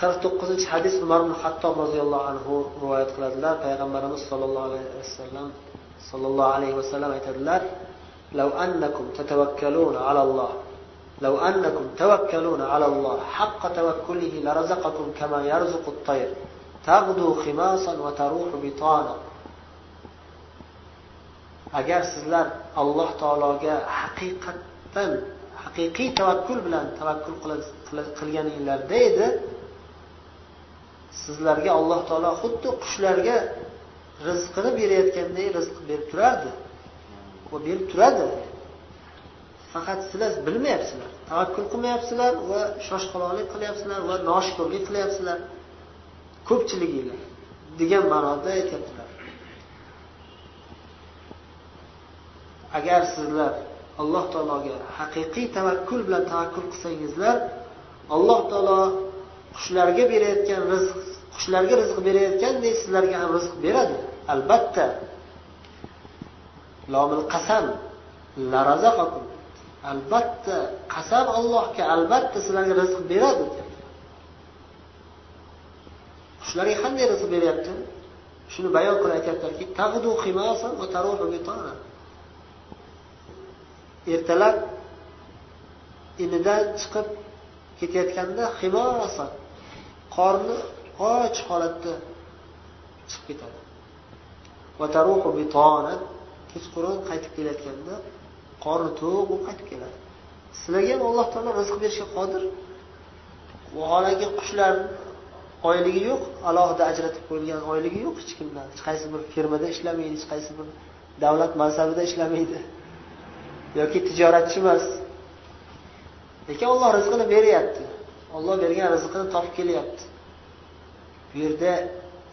qirq to'qqizinchi hadis umar ibn hattob roziyallohu anhu rivoyat qiladilar. Payg'ambarimiz sollallohu alayhi vasallam sollallohu alayhi vasallam aytadilar لو أنكم تتوكلون على الله لو أنكم توكلون على الله حق توكله لرزقكم كما يرزق الطير تغدو خماصا وتروح بطانا أجر سيزلر الله تعالى جاء حقيقة حقيقي توكل بلان توكل قل قل قليان إلى ديده دي sizlarga alloh taolo xuddi qushlarga rizqini berayotganday rizq berib turardi. Va berib turadi. Faqat sizlar bilmayapsizlar tavakkul qilmayapsizlar va shoshqaloqlik qilyapsizlar va noshukurlik qilyapsizlar. Ko'pchiliginglar degan ma'noda aytyaptilar. Agar sizlar alloh taologa haqiqiy tavakkul bilan tavakkul qilsangizlar alloh taolo qushlarga berayotgan rizq qushlarga rizq berayotgandek sizlarga ham rizq beradi. Albatta. Lomil qasam albatta qasam allohga albatta sizlarga rizq beradi. Qushlarga qanday rizq beryapti? Shuni bayon qilib aytyaptilarki ertalab inidan chiqib ketayotganda himosa qorni och holatda chiqib ketadi. Kechqurun qaytib kelayotganda qorni to'q bo'lib qaytib keladi. Sizlarga ham alloh taolo rizq berishga qodir. Vaholanki qushlar oyligi yo'q alohida ajratib qo'yilgan oyligi yo'q hech kimdan hech qaysi bir firmada ishlamaydi hech qaysi bir davlat mansabida ishlamaydi. Yoki tijoratchi emas. Lekin olloh rizqini beryapti. Olloh bergan rizqini topib kelyapti. Bu yerda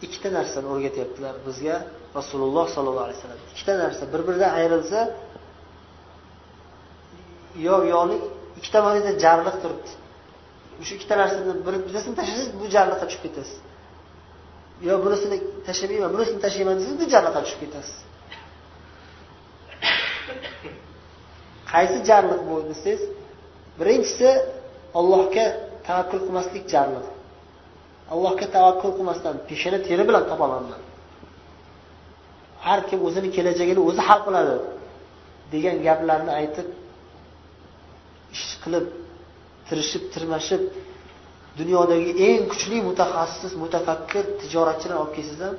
ikkita narsani o'rgatyaptilar bizga rasululloh sollallohu alayhi vasallam. Ikkita narsa bir biridan ayrilsa yo yo'li ikkita mana jarliq turibdi. O'sha ikkita narsani birisini tashlasangiz bu jarliqqa tushib ketasiz. Yo bunisini tashlamayman bunisini tashlayman desangiz bu jarliqqa tushib ketasiz. Qaysi jarliq bu desangiz birinchisi ollohga tavakkul qilmaslik jarliq allohga tavakkul qilmasdan peshona teri bilan topolaman har kim o'zini kelajagini o'zi hal qiladi degan gaplarni aytib ish qilib tirishib tirmashib dunyodagi eng kuchli mutaxassis mutafakkir tijoratchilar olib kelsangiz ham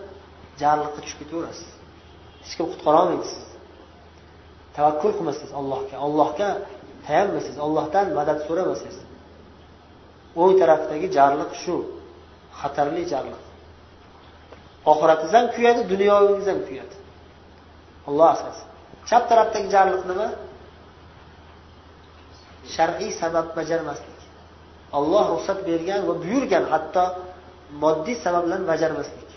jarliqqa tushib ketaverasiz. Hech kim qutqara olmaydi sizni tavakkul qilmasangiz allohga allohga tayanmasangiz allohdan madad so'ramasangiz o'ng tarafdagi jarliq shu. Xatarli jarliq. Oxiratingiz ham kuyadi dunyoyingiz ham kuyadi. Alloh asrasin chap tarafdagi jarliq nima? Shar'iy sabab bajarmaslik. Olloh ruxsat bergan va buyurgan hatto moddiy sabablarni bajarmaslik.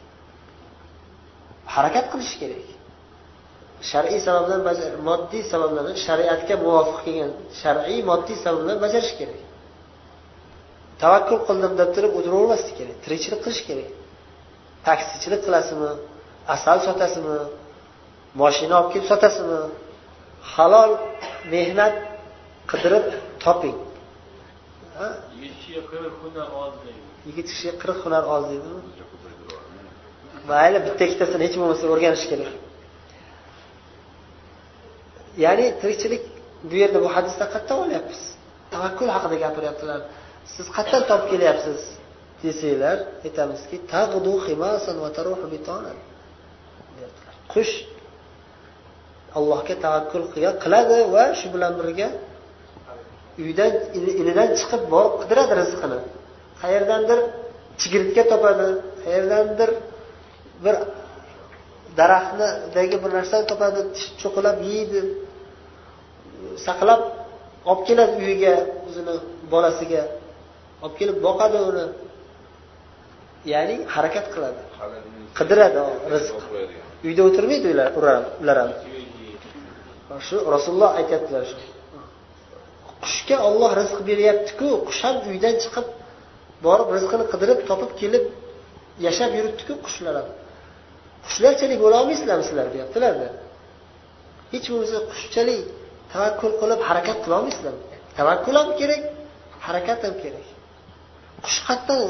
Harakat qilish kerak. Shar'iy sabablar moddiy sabablarni shariatga muvofiq kelgan shar'iy moddiy sabablar bajarish kerak. Tavakkul qildim deb turib o'tiravermaslik kerak. Tirikchilik qilish kerak. Taksichilik qilasizmi? Asal sotasizmi? Moshina olib kelib sotasizmi? Halol mehnat qidirib toping. Yigit kishiga qirq hunar oz deydimi? Mayli bitta ikkitasini hech bo'lmasa o'rganish kerak. Ya'ni tirikchilik bu yerda bu hadisda qayerdan olyapmiz. Tavakkul haqida gapiryaptilar siz qayerdan topib kelyapsiz desanglar aytamizki qush allohga tavakkul qiladi va shu bilan birga uydan inidan chiqib borib qidiradi rizqini. Qayerdandir chigirtka topadi qayerdandir bir daraxtidagi bir narsani topadi cho'qilab yeydi. Saqlab olib keladi uyiga o'zini bolasiga. Olib kelib boqadi uni. Ya'ni harakat qiladi. Qidiradi rizq. uyda o'tirmaydi ular ham. Shu rasululloh aytyaptilar shu. Qushga olloh rizq beryaptiku qush ham uydan chiqib borib rizqini qidirib topib kelib yashab yuribdiku qushlar ham. Qushlarchalik bo'lolmaysizlarmi sizlar deyaptilarda hech bo'lmasa qushchalik tavakkul qilib harakat qilolmaysizlarmi tavakkul ham kerak harakat ham kerak qush qayerdan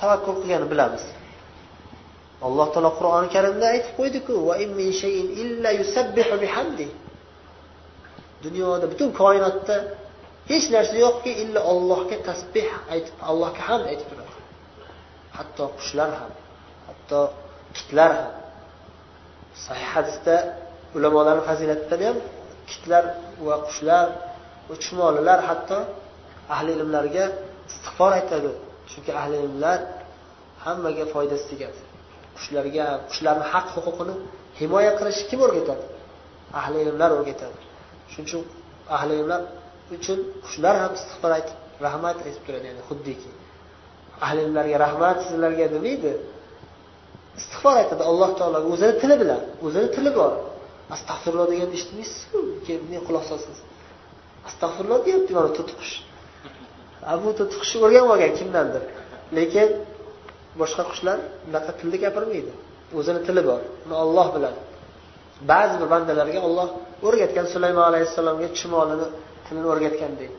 tavakkul qilganini bilamiz. Alloh taolo qur'oni karimda aytib qo'ydiku dunyoda butun koinotda hech narsa yo'qki illa ollohga tasbeh aytib allohga hamd aytib turadi. Hatto qushlar ham hatto kitlar ham. Sahih hadisda ulamolarni fazilatidan ham kitlar va qushlar va chumolilar hatto ahli ilmlarga istig'for aytadi. Chunki ahli ilmlar hammaga foydasi tegadi. Qushlarga qushlarni haq huquqini himoya qilishni kim o'rgatadi? Ahli ilmlar o'rgatadi. Shuning uchun ahli ilmlar uchun qushlar ham istig'for aytib rahmat aytib turadi ya'ni xuddiki. Ahli ilmlarga rahmat sizlarga demaydi istig'for aytadi alloh taologa o'zini tili bilan o'zini tili bor. Astag'firulloh deganni eshitmaysizku keyin bunday quloq solsangiz. Astag'firulloh deyapti mana to'tiqush. Bu to'tiqushni o'rganib olgan kimdandir. Lekin boshqa qushlar bunaqa tilda gapirmaydi. O'zini tili bor uni olloh biladi. Ba'zi bir bandalarga olloh o'rgatgan sulaymon alayhissalomga chumolini tilini o'rgatgandek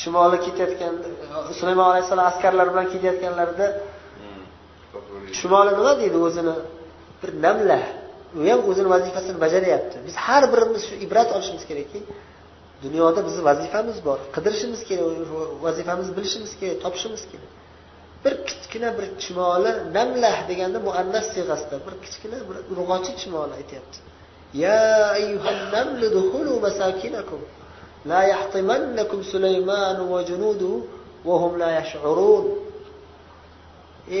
chumoli ketayotgan sulaymon alayhissalom askarlar bilan ketayotganlarida chumoli nima deydi o'zini? Bir namla. U ham o'zini vazifasini bajaryapti biz har birimiz shu ibrat olishimiz kerakki dunyoda bizni vazifamiz bor. Qidirishimiz kerak vazifamizni bilishimiz kerak topishimiz kerak. Bir kichkina bir chumoli namlah deganda muannas siyg'asida bir kichkina bir urg'ochi chumoli aytyapti. Ya ayyuhan namlu dukhulu masakinakum. La yahtimannakum sulaymanu va junuduhu va hum la yash'urun.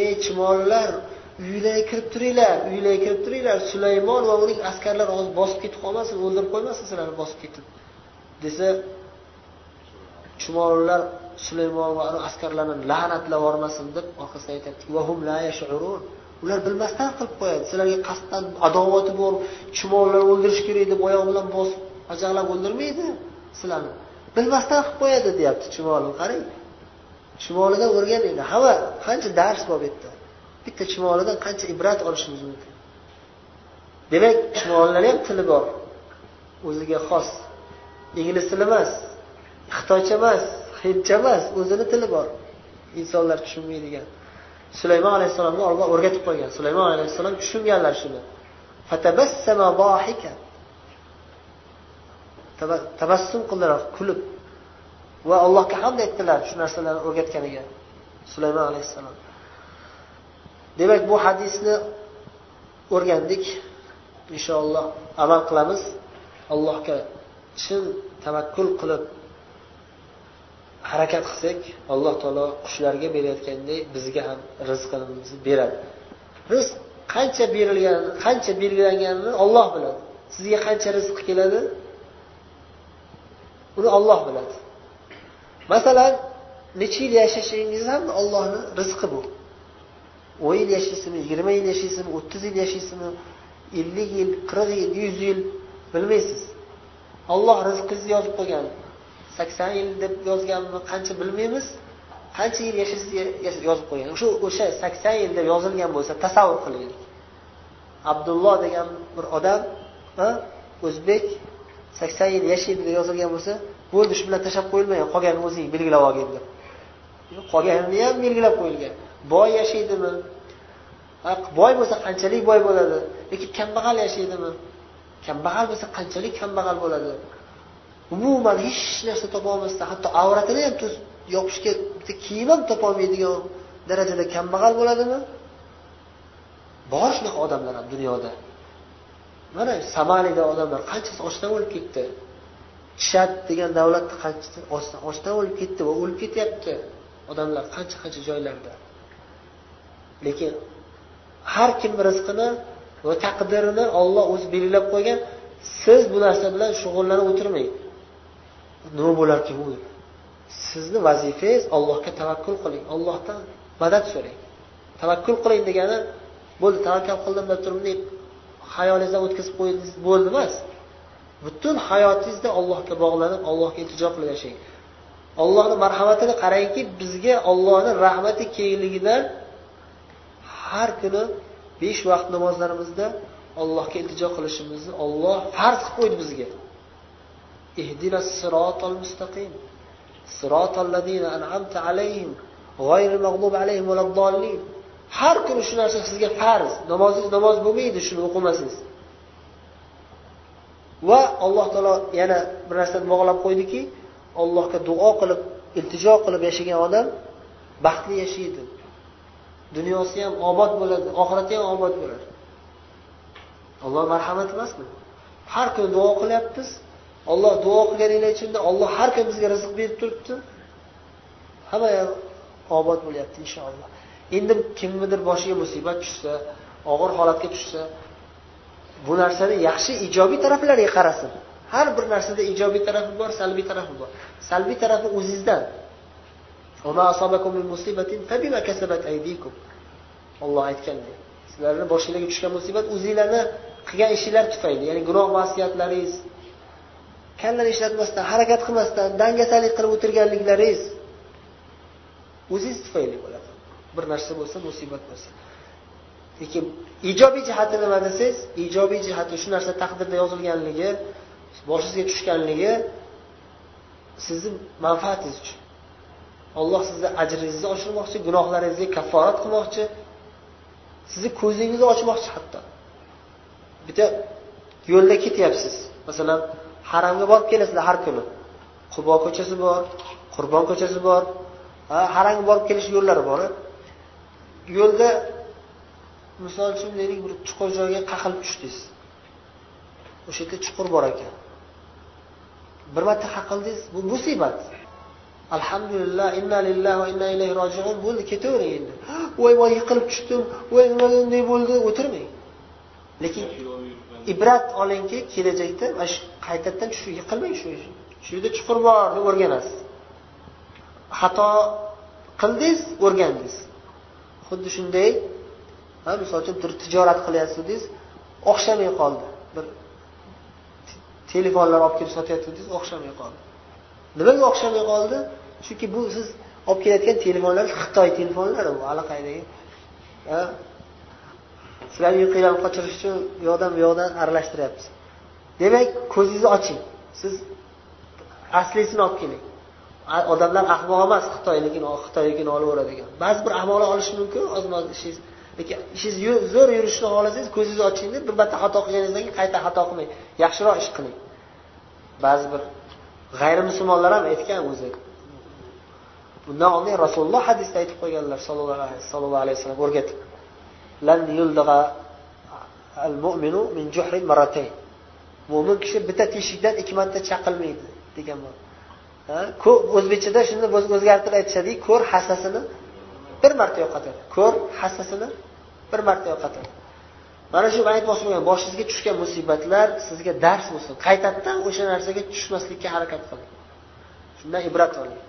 Ey chumollar uylarga kirib turinglar uylarga kirib turinglar. Sulaymon va uning askarlari hozir bosib ketib qolmasin o'ldirib qo'ymasin sizlarni bosib ketib. Desa chumolilar sulaymon va uni askarlarini la'natlab yubormasin deb orqasidan aytyapti. Ular bilmasdan qilib qo'yadi. Sizlarga qasddan adovati bor chumollar o'ldirish kerak deb oyog'i bilan bosib ajaqlab o'ldirmaydi sizlarni. Bilmasdan qilib qo'yadi deyapti chumoli qarang chumolidan o'rganinglar hamma qancha dars bor bu yerda. Bitta chumolidan qancha ibrat olishimiz mumkin. Demak chumollarni ham tili bor. O'ziga xos ingliz tili emas xitoycha emas hindcha emas o'zini tili bor. Insonlar tushunmaydigan. Sulaymon alayhissalomga olloh o'rgatib qo'ygan. Sulaymon alayhissalom tushunganlar shuni. Tabassum qildilar kulib. Va allohga hamd aytdilar shu narsalarni o'rgatganiga sulaymon alayhissalom. Demak bu hadisni o'rgandik. Inshaalloh amal qilamiz. Allohga chin tavakkul qilib harakat qilsak alloh taolo qushlarga berayotgandek bizga ham rizqimizni beradi. Rizq qancha berilganini qancha belgilanganini olloh biladi. Sizga qancha rizq keladi? Uni olloh biladi. Masalan necha yil yashashingiz ham ollohni rizqi bu. o'n yil yashaysizmi yigirma yil yashaysizmi o'ttiz yil yashaysizmi ellik yil qirq yil yuz yil bilmaysiz. Olloh rizqingizni yozib qo'ygan. sakson yil deb yozganmi qancha bilmaymiz. Qancha yil yashaysiz yozib qo'ygan. Shu o'sha sakson yil deb yozilgan bo'lsa tasavvur qilaylik abdulloh degan bir odam o'zbek sakson yil yashaydi deb yozilgan bo'lsa bo'ldi shu bilan tashlab qo'yilmagan. Qolganini o'zing belgilab olgin deb. Qolganini ham belgilab qo'yilgan. Boy yashaydimi? Boy bo'lsa qanchalik boy bo'ladi? Lekin kambag'al yashaydimi? Kambag'al bo'lsa qanchalik kambag'al bo'ladi? Umuman hech narsa topolmasdan hatto avratini ham yopishga bitta kiyim ham topolmaydigan darajada kambag'al bo'ladimi? Bor shunaqa odamlar ham dunyoda. Mana somalida odamlar qanchasi ochdan o'lib ketdi? Chad degan davlatda qanchasi ochdan o'lib ketdi va o'lib ketyapti odamlar qancha qancha joylarda. Lekin har kim rizqini va taqdirini olloh o'zi belgilab qo'ygan. Siz bu narsa bilan shug'ullanib o'tirmang. Nima bo'larkan u sizni vazifangiz allohga tavakkul qiling. Ollohdan madad so'rang. Tavakkul qiling degani bo'ldi tavakkal qildim deb turib bunday hayolingizdan o'tkazib qo'ydingiz. Bo'ldi emas. Butun hayotingizda allohga bog'lanib allohga iltijo qilib yashang. Ollohni marhamatini qarangki bizga ollohni rahmati kengligidan har kuni besh vaqt namozlarimizda allohga iltijo qilishimizni olloh farz qilib qo'ydi bizga اهدنا الصراط المستقيم صراط الذين أنعمت عليهم غير المغضوب عليهم ولا الضالين har kuni shu narsa sizga farz namozingiz namoz bo'lmaydi shuni o'qimasangiz va alloh taolo yana bir narsani bog'lab qo'ydiki allohga duo qilib iltijo qilib yashagan odam baxtli yashaydi Dunyosi ham obod bo'ladi oxirati ham obod bo'ladi. Alloh marhamat emasmi har kuni duo qilyapmiz. Olloh duo qilganinglar ichida olloh har kuni bizga rizq berib turibdi. Hamma obod bo'lyapti inshaalloh. Endi kimnidir boshiga musibat tushsa og'ir holatga tushsa bu narsani yaxshi ijobiy taraflariga qarasin. Har bir narsada ijobiy tarafi bor salbiy tarafi bor. Salbiy tarafi o'zingizdan olloh aytganday sizlarni boshinglarga tushgan musibat o'zinglarni qilgan ishinglar tufayli ya'ni gunoh masiyatlaringiz kallani ishlatmasdan harakat qilmasdan dangasalik qilib o'tirganliklaringiz o'zingiz tufayli bo'ladi. Bir narsa bo'lsa musibat bo'lsa. Lekin ijobiy jihati nima desangiz ijobiy jihati shu narsa taqdirda yozilganligi boshingizga tushganligi sizni manfaatingiz uchun. Olloh sizni ajringizni oshirmoqchi gunohlaringizga kafforat qilmoqchi sizni ko'zingizni ochmoqchi hatto. Bitta yo'lda ketyapsiz. Masalan haramga borib kelasizlar har kuni. Qubo ko'chasi bor qurbon ko'chasi bor. Haramga borib kelish yo'llari bor yo'lda misol uchun deylik bir chuqur joyga qaqilib tushdingiz. O'sha yerda chuqur bor ekan. Bir marta qaqildingiz bu musibat. Alhamdulillah inna lillahi va inna ilayhi rojiun. Bo'ldi ketavering endi. Voy voy yiqilib tushdim. Voy nima bunday bo'ldi? O'tirmang. Lekin ibrat olingki kelajakda mana shu qaytadan shu yiqilmang shu shu yerda chuqur bor deb o'rganasiz. Xato qildingiz o'rgandingiz. Xuddi shunday misol uchun bir tijorat qilyapsizdiz o'xshamay qoldi. Bir telefonlar olib kelib sotayotgandingiz o'xshamay qoldi. Nimaga o'xshamay qoldi chunki bu siz olib kelayotgan telefonlar xitoy telefonlari bu allaqaydagi. Sizlarni uyqunglarni qochirish uchun bu yoqdan bu yoqdan aralashtiryapmiz demak ko'zingizni oching. Siz aslisini olib keling. Odamlar ahmoq emas xitoyligini xitoyligini olaveradigan ba'zi bir ahmoqlar olishi mumkin ozma oz ishingiz. Lekin ishingiz zo'r yurishni xohlasangiz ko'zingizni oching deb bir marta xato qilganingizdan keyin qayta xato qilmang. Yaxshiroq ish qiling. Ba'zi bir g'ayri musulmonlar ham aytgan o'zi. Bundan oldin rasululloh hadisda aytib qo'yganlar sallallohu alayhi vasallam o'rgatib. Mo'min kishi bitta teshikdan ikki marta chaqilmaydi degan bor o'zbekchada shuni o'zgartirib aytishadiki ko'r hassasini bir marta yo'qotadi. Ko'r hassasini bir marta yo'qotadi. mana shu aytmoqchi bo'lgan boshingizga tushgan musibatlar sizga dars bo'lsin qaytadan o'sha narsaga tushmaslikka harakat qiling shundan ibrat oling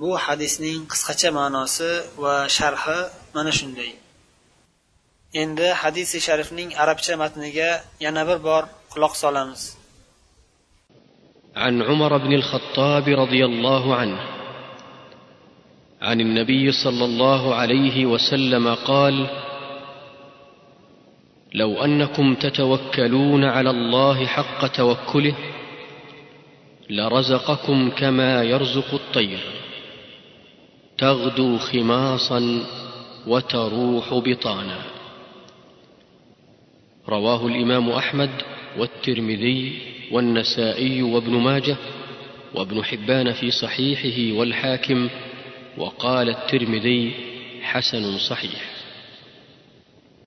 bu hadisning qisqacha ma'nosi va sharhi mana shunday endi hadisi sharifning arabcha matniga yana bir bor quloq solamiz عن عمر بن الخطاب رضي الله عنه عن النبي صلى الله عليه وسلم قال لو أنكم تتوكلون على الله حق توكله لرزقكم كما يرزق الطير. تغدو خماصا وتروح بطانا. رواه الإمام أحمد والترمذي والنسائي وابن ماجه وابن حبان في صحيحه والحاكم وقال الترمذي حسن صحيح.